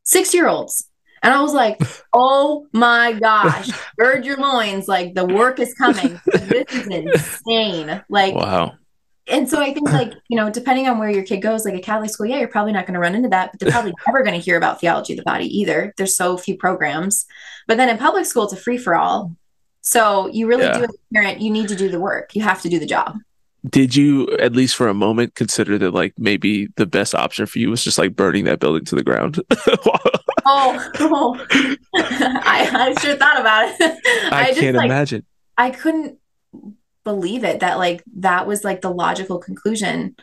Speaker 3: Six year olds. And I was like, oh my gosh, gird your loins. Like the work is coming. this is insane. Like,
Speaker 1: wow
Speaker 3: and so I think like, you know, depending on where your kid goes, like a Catholic school, yeah, you're probably not going to run into that, but they're probably never going to hear about theology of the body either. There's so few programs. But then in public school, it's a free for all. So you really yeah. do as a parent, you need to do the work. You have to do the job.
Speaker 1: Did you at least for a moment consider that like maybe the best option for you was just like burning that building to the ground?
Speaker 3: oh, oh. I, I sure thought about it.
Speaker 1: I, I just, can't like, imagine.
Speaker 3: I couldn't believe it that like that was like the logical conclusion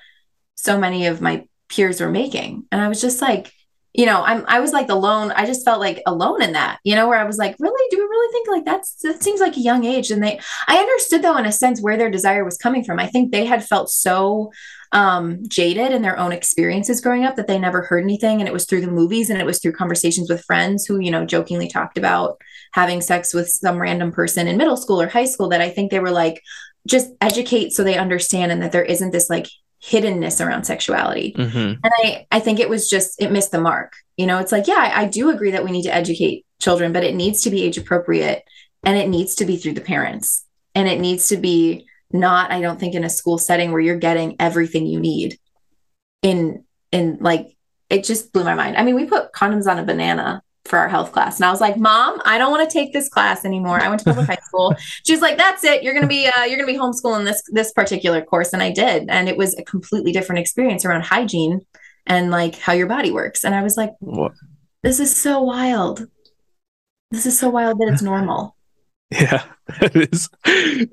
Speaker 3: so many of my peers were making and i was just like you know, I'm I was like the lone, I just felt like alone in that, you know, where I was like, really, do we really think like that's that seems like a young age? And they I understood though in a sense where their desire was coming from. I think they had felt so um jaded in their own experiences growing up that they never heard anything. And it was through the movies and it was through conversations with friends who, you know, jokingly talked about having sex with some random person in middle school or high school that I think they were like, just educate so they understand and that there isn't this like hiddenness around sexuality. Mm-hmm. And I, I think it was just, it missed the mark. You know, it's like, yeah, I, I do agree that we need to educate children, but it needs to be age appropriate and it needs to be through the parents. And it needs to be not, I don't think, in a school setting where you're getting everything you need in, in like, it just blew my mind. I mean, we put condoms on a banana for our health class. And I was like, "Mom, I don't want to take this class anymore. I went to public high school." She's like, "That's it. You're going to be uh, you're to be homeschooling this this particular course." And I did, and it was a completely different experience around hygiene and like how your body works. And I was like, what? "This is so wild. This is so wild that it's normal."
Speaker 1: Yeah, it is.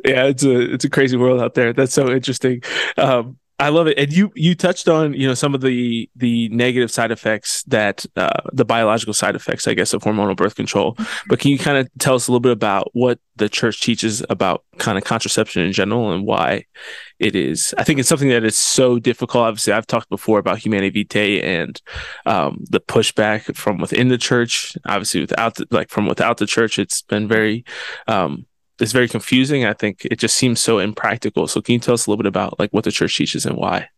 Speaker 1: Yeah, it's a it's a crazy world out there. That's so interesting. Um, I love it, and you you touched on you know some of the the negative side effects that uh, the biological side effects, I guess, of hormonal birth control. But can you kind of tell us a little bit about what the church teaches about kind of contraception in general and why it is? I think it's something that is so difficult. Obviously, I've talked before about Humanae Vitae and um, the pushback from within the church. Obviously, without the, like from without the church, it's been very um, it's very confusing. I think it just seems so impractical. So can you tell us a little bit about like what the church teaches and why?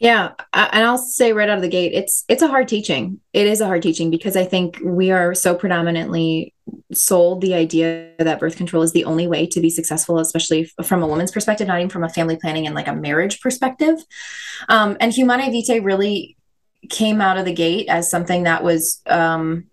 Speaker 3: Yeah, and I'll say right out of the gate, it's it's a hard teaching. It is a hard teaching because I think we are so predominantly sold the idea that birth control is the only way to be successful, especially from a woman's perspective, not even from a family planning and like a marriage perspective. Um, and Humanae Vitae really came out of the gate as something that was um,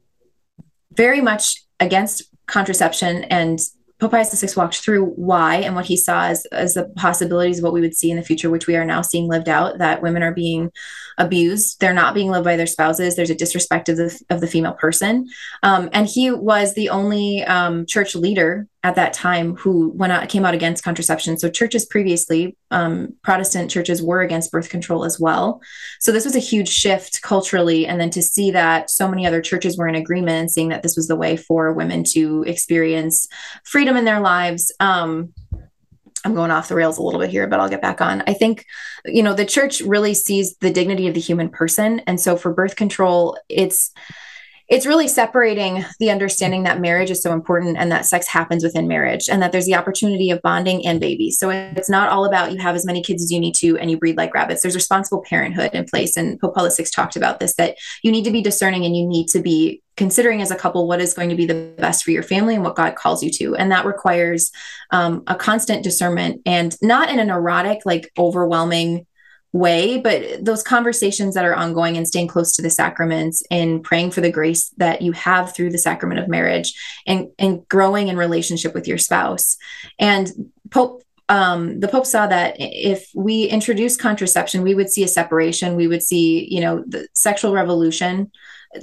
Speaker 3: very much against contraception and Pope Pius VI walked through why and what he saw as, as the possibilities of what we would see in the future, which we are now seeing lived out, that women are being abused. They're not being loved by their spouses. There's a disrespect of the, of the female person. Um, and he was the only um, church leader at that time who went out came out against contraception. So churches previously, um, Protestant churches were against birth control as well. So this was a huge shift culturally, and then to see that so many other churches were in agreement and seeing that this was the way for women to experience freedom in their lives. Um, I'm going off the rails a little bit here, but I'll get back on. I think, you know, the church really sees the dignity of the human person, and so for birth control, it's it's really separating the understanding that marriage is so important and that sex happens within marriage and that there's the opportunity of bonding and babies. So it's not all about you have as many kids as you need to and you breed like rabbits. There's responsible parenthood in place. And Pope Paul VI talked about this that you need to be discerning and you need to be considering as a couple what is going to be the best for your family and what God calls you to. And that requires um, a constant discernment and not in an erotic, like overwhelming, way but those conversations that are ongoing and staying close to the sacraments and praying for the grace that you have through the sacrament of marriage and and growing in relationship with your spouse and pope um, the Pope saw that if we introduce contraception, we would see a separation. We would see, you know, the sexual revolution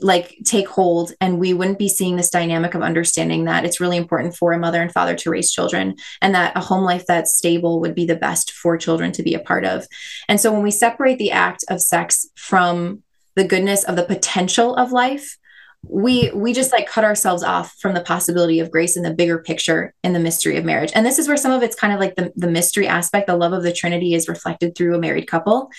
Speaker 3: like take hold and we wouldn't be seeing this dynamic of understanding that it's really important for a mother and father to raise children and that a home life that's stable would be the best for children to be a part of. And so when we separate the act of sex from the goodness of the potential of life we we just like cut ourselves off from the possibility of grace in the bigger picture in the mystery of marriage. And this is where some of it's kind of like the, the mystery aspect the love of the trinity is reflected through a married couple.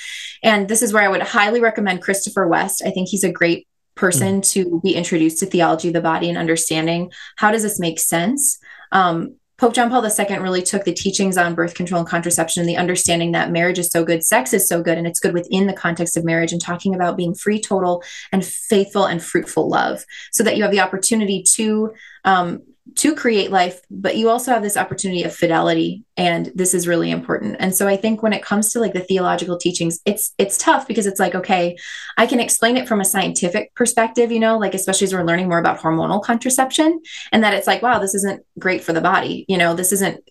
Speaker 3: And this is where i would highly recommend christopher west. I think he's a great person mm. to be introduced to theology of the body and understanding how does this make sense um, Pope John Paul II really took the teachings on birth control and contraception and the understanding that marriage is so good, sex is so good, and it's good within the context of marriage, and talking about being free, total, and faithful and fruitful love, so that you have the opportunity to um, to create life, but you also have this opportunity of fidelity. And this is really important. And so I think when it comes to like the theological teachings, it's it's tough because it's like, okay, I can explain it from a scientific perspective, you know, like especially as we're learning more about hormonal contraception, and that it's like, wow, this isn't great for the body. You know, this isn't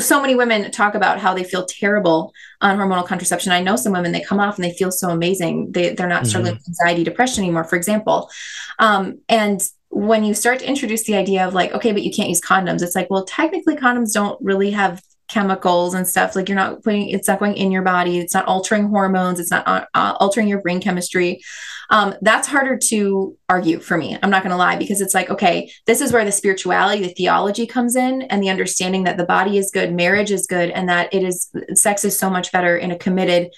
Speaker 3: so many women talk about how they feel terrible on hormonal contraception. I know some women they come off and they feel so amazing. They they're not mm-hmm. struggling with anxiety, depression anymore, for example. Um, and when you start to introduce the idea of like, okay, but you can't use condoms, it's like, well, technically condoms don't really have chemicals and stuff. Like you're not putting, it's not going in your body. It's not altering hormones. It's not uh, uh altering your brain chemistry. Um, that's harder to argue for me. I'm not going to lie because it's like, okay, this is where the spirituality, the theology comes in, and the understanding that the body is good, marriage is good, and that it is sex is so much better in a committed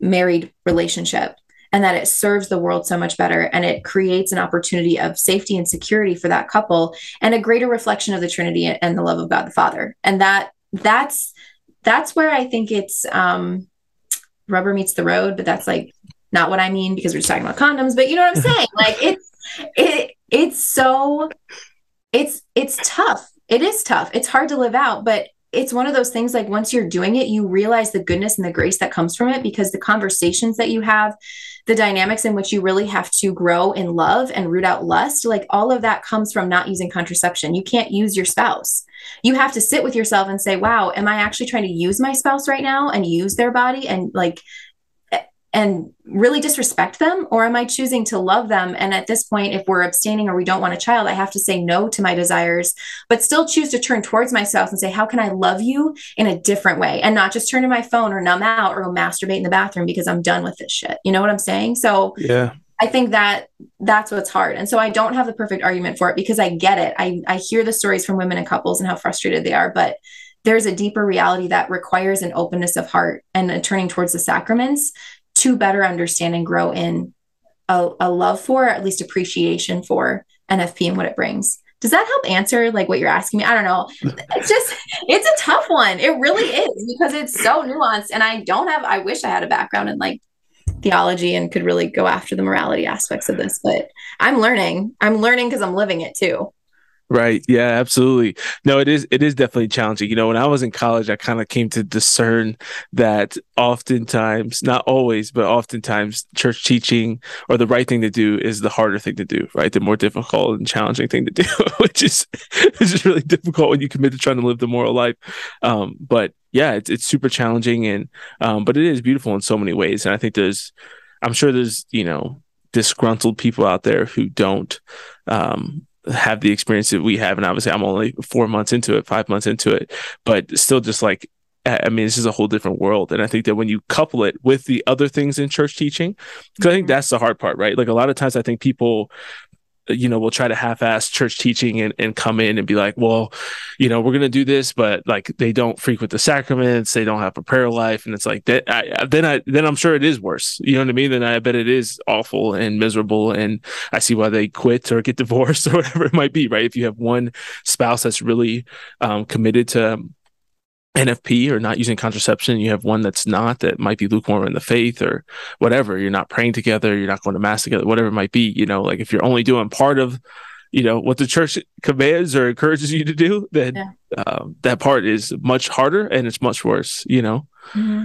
Speaker 3: married relationship and that it serves the world so much better and it creates an opportunity of safety and security for that couple and a greater reflection of the trinity and the love of god the father. And that that's that's where i think it's um rubber meets the road but that's like not what i mean because we're just talking about condoms but you know what i'm saying? Like it's it it's so it's it's tough. It is tough. It's hard to live out but it's one of those things like once you're doing it, you realize the goodness and the grace that comes from it because the conversations that you have, the dynamics in which you really have to grow in love and root out lust, like all of that comes from not using contraception. You can't use your spouse. You have to sit with yourself and say, wow, am I actually trying to use my spouse right now and use their body and like and really disrespect them or am i choosing to love them? And at this point if we're abstaining or we don't want a child i have to say no to my desires but still choose to turn towards myself and say how can i love you in a different way? And not just turn to my phone or numb out or go masturbate in the bathroom because i'm done with this shit. You know what i'm saying? So
Speaker 1: yeah.
Speaker 3: I think that that's what's hard. And so I don't have the perfect argument for it because I get it. I, I hear the stories from women and couples and how frustrated they are, but there's a deeper reality that requires an openness of heart and a turning towards the sacraments to better understand and grow in a, a love for, or at least appreciation for NFP and what it brings. Does that help answer like what you're asking me? I don't know. It's just it's a tough one. It really is because it's so nuanced and I don't have I wish I had a background in like theology and could really go after the morality aspects of this, but I'm learning. I'm learning because I'm living it too.
Speaker 1: Right. Yeah, absolutely. No, it is it is definitely challenging. You know, when I was in college, I kind of came to discern that oftentimes, not always, but oftentimes church teaching or the right thing to do is the harder thing to do, right? The more difficult and challenging thing to do, which is which is really difficult when you commit to trying to live the moral life. Um, but yeah, it's it's super challenging and um, but it is beautiful in so many ways. And I think there's I'm sure there's, you know, disgruntled people out there who don't um have the experience that we have. And obviously, I'm only four months into it, five months into it, but still just like, I mean, this is a whole different world. And I think that when you couple it with the other things in church teaching, because I think mm-hmm. that's the hard part, right? Like a lot of times, I think people you know, will try to half-ass church teaching and, and come in and be like, well, you know, we're going to do this, but like they don't frequent the sacraments, they don't have a prayer life. And it's like that. I, then I, then I'm sure it is worse. You know what I mean? Then I bet it is awful and miserable. And I see why they quit or get divorced or whatever it might be, right? If you have one spouse that's really um, committed to NFP or not using contraception, you have one that's not that might be lukewarm in the faith or whatever. You're not praying together, you're not going to mass together, whatever it might be. You know, like if you're only doing part of, you know, what the church commands or encourages you to do, then yeah. um, that part is much harder and it's much worse. You know. Mm-hmm.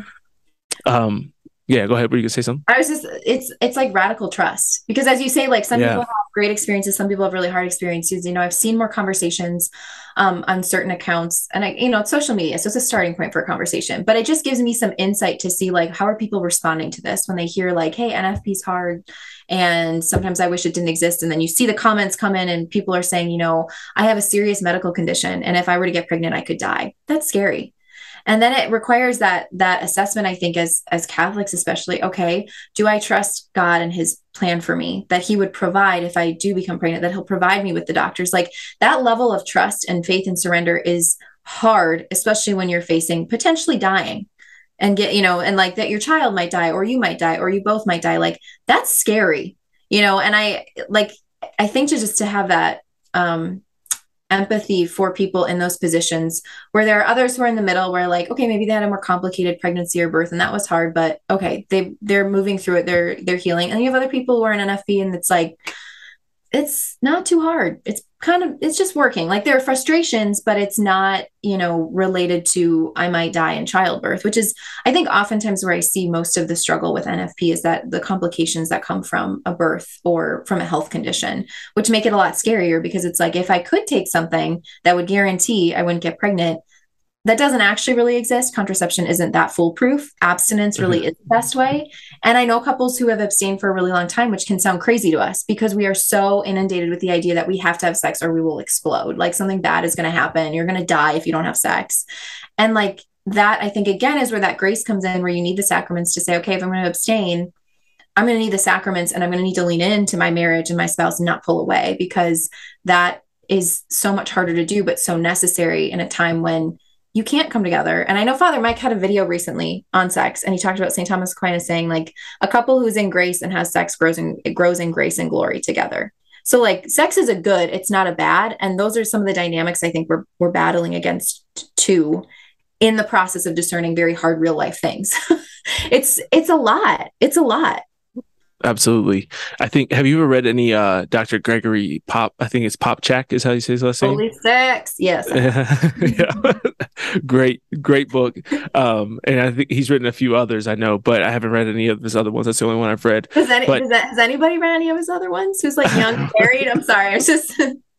Speaker 1: Um. Yeah, go ahead. Were you gonna say something?
Speaker 3: I was just it's it's like radical trust because as you say, like some yeah. people have great experiences, some people have really hard experiences. You know, I've seen more conversations um, on certain accounts and I, you know, it's social media. So it's a starting point for a conversation, but it just gives me some insight to see like, how are people responding to this when they hear like, Hey, NFP is hard. And sometimes I wish it didn't exist. And then you see the comments come in and people are saying, you know, I have a serious medical condition. And if I were to get pregnant, I could die. That's scary and then it requires that that assessment i think as as catholics especially okay do i trust god and his plan for me that he would provide if i do become pregnant that he'll provide me with the doctors? Like that level of trust and faith and surrender is hard especially when you're facing potentially dying and get you know and like that your child might die or you might die or you both might die. Like that's scary you know and i like i think to just to have that um empathy for people in those positions where there are others who are in the middle where like okay maybe they had a more complicated pregnancy or birth and that was hard but okay they they're moving through it they're they're healing. And you have other people who are in NFP and it's like it's not too hard. It's kind of it's just working. Like there are frustrations, but it's not, you know, related to I might die in childbirth, which is I think oftentimes where I see most of the struggle with NFP is that the complications that come from a birth or from a health condition, which make it a lot scarier because it's like if I could take something that would guarantee I wouldn't get pregnant, that doesn't actually really exist. Contraception isn't that foolproof. Abstinence really mm-hmm. is the best way. And I know couples who have abstained for a really long time, which can sound crazy to us because we are so inundated with the idea that we have to have sex or we will explode. Like something bad is going to happen. You're going to die if you don't have sex. And like that, I think, again, is where that grace comes in, where you need the sacraments to say, okay, if I'm going to abstain, I'm going to need the sacraments and I'm going to need to lean into my marriage and my spouse and not pull away because that is so much harder to do, but so necessary in a time when you can't come together. And I know Father Mike had a video recently on sex, and he talked about St. Thomas Aquinas saying like a couple who's in grace and has sex grows in it grows in grace and glory together. So like sex is a good, it's not a bad, and those are some of the dynamics I think we're we're battling against too in the process of discerning very hard real life things. it's it's a lot. It's a lot
Speaker 1: absolutely. I think. Have you ever read any uh Dr. Gregory Pop? I think it's Popcak is how you say his last name.
Speaker 3: Holy sex, yes.
Speaker 1: yeah, great, great book. Um, and I think he's written a few others I know, but I haven't read any of his other ones. That's the only one I've read.
Speaker 3: Has, any, but, that, has anybody read any of his other ones? Who's like young, married? I'm sorry, I was just.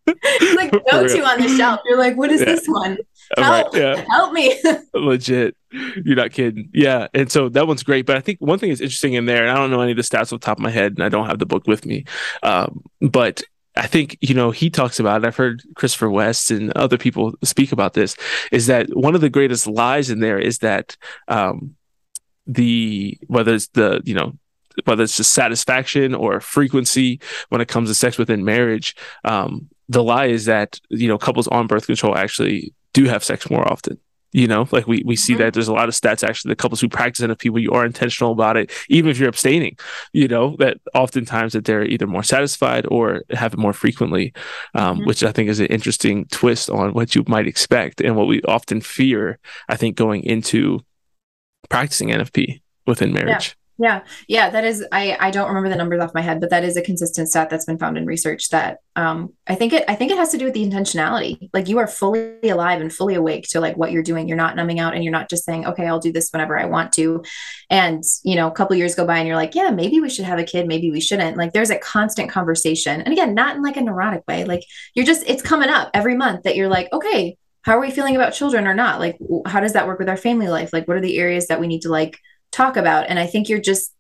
Speaker 3: like go to on the shelf. You're like, what is yeah. this one? Help, right, yeah. help me.
Speaker 1: Legit. You're not kidding. Yeah. And so that one's great. But I think one thing is interesting in there, and I don't know any of the stats off the top of my head, and I don't have the book with me. Um, but I think, you know, he talks about it. I've heard Christopher West and other people speak about this, is that one of the greatest lies in there is that um, the whether it's the, you know, whether it's just satisfaction or frequency when it comes to sex within marriage, um, the lie is that you know couples on birth control actually do have sex more often you know like we, we see mm-hmm. that there's a lot of stats actually the couples who practice NFP where you are intentional about it even if you're abstaining you know that oftentimes that they're either more satisfied or have it more frequently um, mm-hmm. which i think is an interesting twist on what you might expect and what we often fear i think going into practicing nfp within marriage
Speaker 3: yeah, yeah, that is. I I don't remember the numbers off my head, but that is a consistent stat that's been found in research. That um, I think it I think it has to do with the intentionality. Like you are fully alive and fully awake to like what you're doing. You're not numbing out, and you're not just saying, okay, I'll do this whenever I want to. And you know, a couple years go by, and you're like, yeah, maybe we should have a kid, maybe we shouldn't. Like there's a constant conversation, and again, not in like a neurotic way. Like you're just it's coming up every month that you're like, okay, how are we feeling about children or not? Like how does that work with our family life? Like what are the areas that we need to like talk about. And i think you're just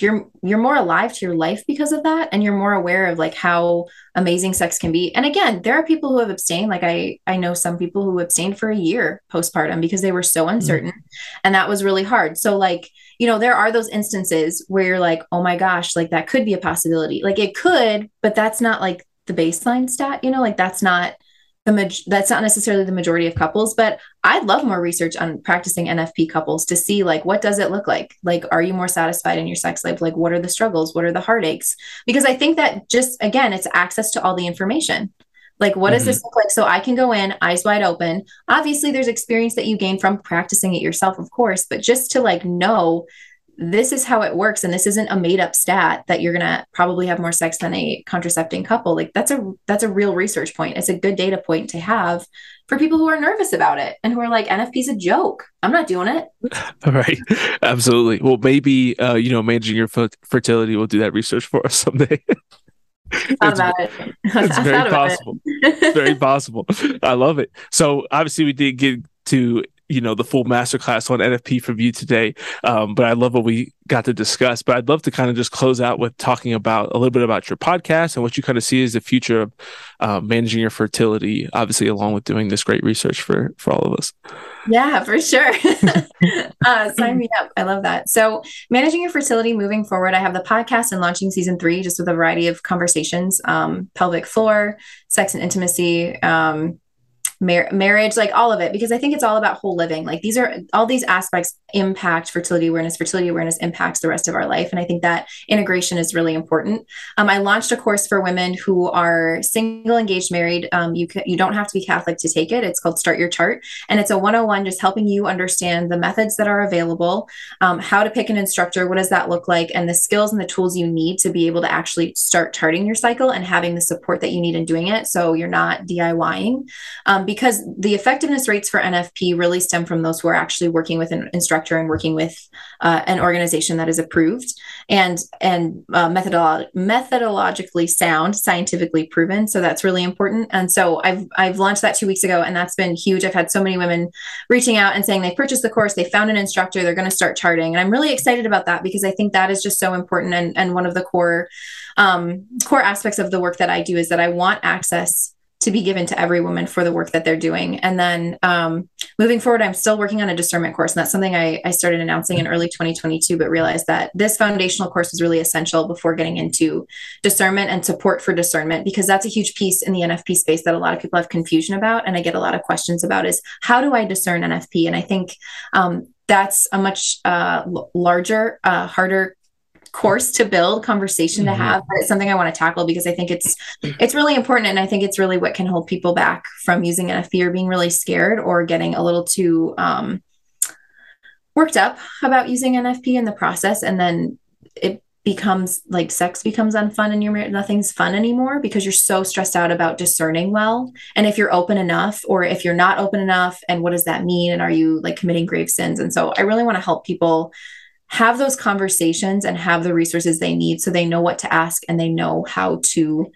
Speaker 3: you're you're more alive to your life because of that. And you're more aware of like how amazing sex can be. And again there are people who have abstained. Like i i know some people who abstained for a year postpartum because they were so mm-hmm. uncertain. Mm-hmm. and that was really hard. So like you know there are those instances where you're like oh my gosh like that could be a possibility. Like it could but that's not like the baseline stat you know? Like that's not the that's not necessarily the majority of couples but i'd love more research on practicing nfp couples to see like what does it look like? Like are you more satisfied in your sex life? Like what are the struggles? What are the heartaches? Because i think that just again it's access to all the information. Like what mm-hmm. does this look like? So i can go in eyes wide open. Obviously there's experience that you gain from practicing it yourself of course but just to like know this is how it works and this isn't a made up stat that you're going to probably have more sex than a contracepting couple like that's a that's a real research point it's a good data point to have for people who are nervous about it and who are like nfp's a joke i'm not doing it
Speaker 1: all right absolutely well maybe uh, you know managing your fertility will do that research for us someday
Speaker 3: it's, about it.
Speaker 1: it's very possible. It. very possible. I love it. So obviously we did get to you know the full masterclass on NFP from you today. Um, but I love what we got to discuss. But I'd love to kind of just close out with talking about a little bit about your podcast and what you kind of see as the future of uh, managing your fertility. Obviously, along with doing this great research for for all of us.
Speaker 3: Yeah, for sure. uh, sign me up. I love that. So, managing your fertility moving forward, I have the podcast and launching season three, just with a variety of conversations, um, pelvic floor, sex and intimacy. Um, mar- marriage, like all of it, because I think it's all about whole living. Like these are all these aspects impact fertility awareness. Fertility awareness impacts the rest of our life. And I think that integration is really important. Um, I launched a course for women who are single, engaged, married. Um, you, you don't have to be Catholic to take it. It's called Start Your Chart. And it's a 101 just helping you understand the methods that are available, um, how to pick an instructor, what does that look like, and the skills and the tools you need to be able to actually start charting your cycle and having the support that you need in doing it. So you're not DIYing. Um, because the effectiveness rates for NFP really stem from those who are actually working with an instructor instructor and working with uh, an organization that is approved and and uh, methodolo- methodologically sound, scientifically proven. So that's really important. And so I've I've launched that two weeks ago, and that's been huge. I've had so many women reaching out and saying they purchased the course, they found an instructor, they're going to start charting, and I'm really excited about that because I think that is just so important and and one of the core um, core aspects of the work that I do is that I want access to be given to every woman for the work that they're doing. And then um, moving forward, I'm still working on a discernment course. And that's something I, I started announcing in early 2022, but realized that this foundational course was really essential before getting into discernment and support for discernment, because that's a huge piece in the NFP space that a lot of people have confusion about. And I get a lot of questions about is how do I discern NFP? And I think um, that's a much uh, larger, uh, harder course to build conversation mm-hmm. to have but it's something i want to tackle because i think it's it's really important and i think it's really what can hold people back from using nfp or being really scared or getting a little too um, worked up about using nfp in the process and then it becomes like sex becomes unfun and you're nothing's fun anymore because you're so stressed out about discerning well. And if you're open enough or if you're not open enough and what does that mean? And are you like committing grave sins? And so i really want to help people have those conversations and have the resources they need so they know what to ask and they know how to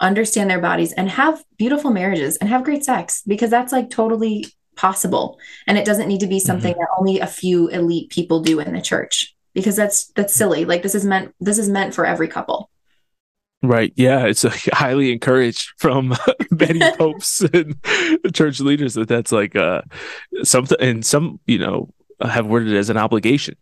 Speaker 3: understand their bodies and have beautiful marriages and have great sex because that's like totally possible and it doesn't need to be something mm-hmm. that only a few elite people do in the church because that's that's silly like this is meant this is meant for every couple
Speaker 1: Right. Yeah. It's highly encouraged from many popes and church leaders that that's like uh, something, and some, you know, have worded it as an obligation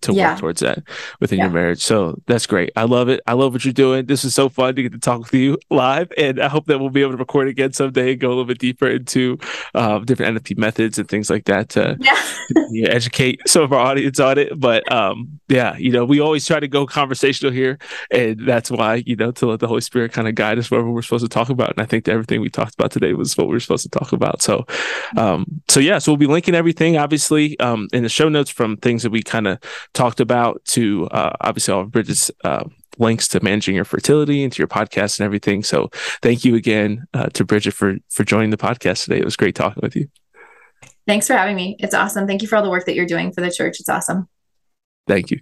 Speaker 1: to yeah. work towards that within yeah. your marriage. So that's great. I love it. I love what you're doing. This is so fun to get to talk with you live. And I hope that we'll be able to record again someday and go a little bit deeper into um, different NFP methods and things like that to, yeah. to educate some of our audience on it. But um, yeah, you know, we always try to go conversational here. And that's why, you know, to let the Holy Spirit kind of guide us wherever we're supposed to talk about. And I think everything we talked about today was what we are supposed to talk about. So, um, so yeah, so we'll be linking everything obviously um, in the show notes from things that we kind of talked about to uh, obviously all of Bridget's uh, links to managing your fertility and to your podcast and everything. So thank you again uh, to Bridget for for joining the podcast today. It was great talking with you.
Speaker 3: Thanks for having me. It's awesome. Thank you for all the work that you're doing for the church. It's awesome.
Speaker 1: Thank you.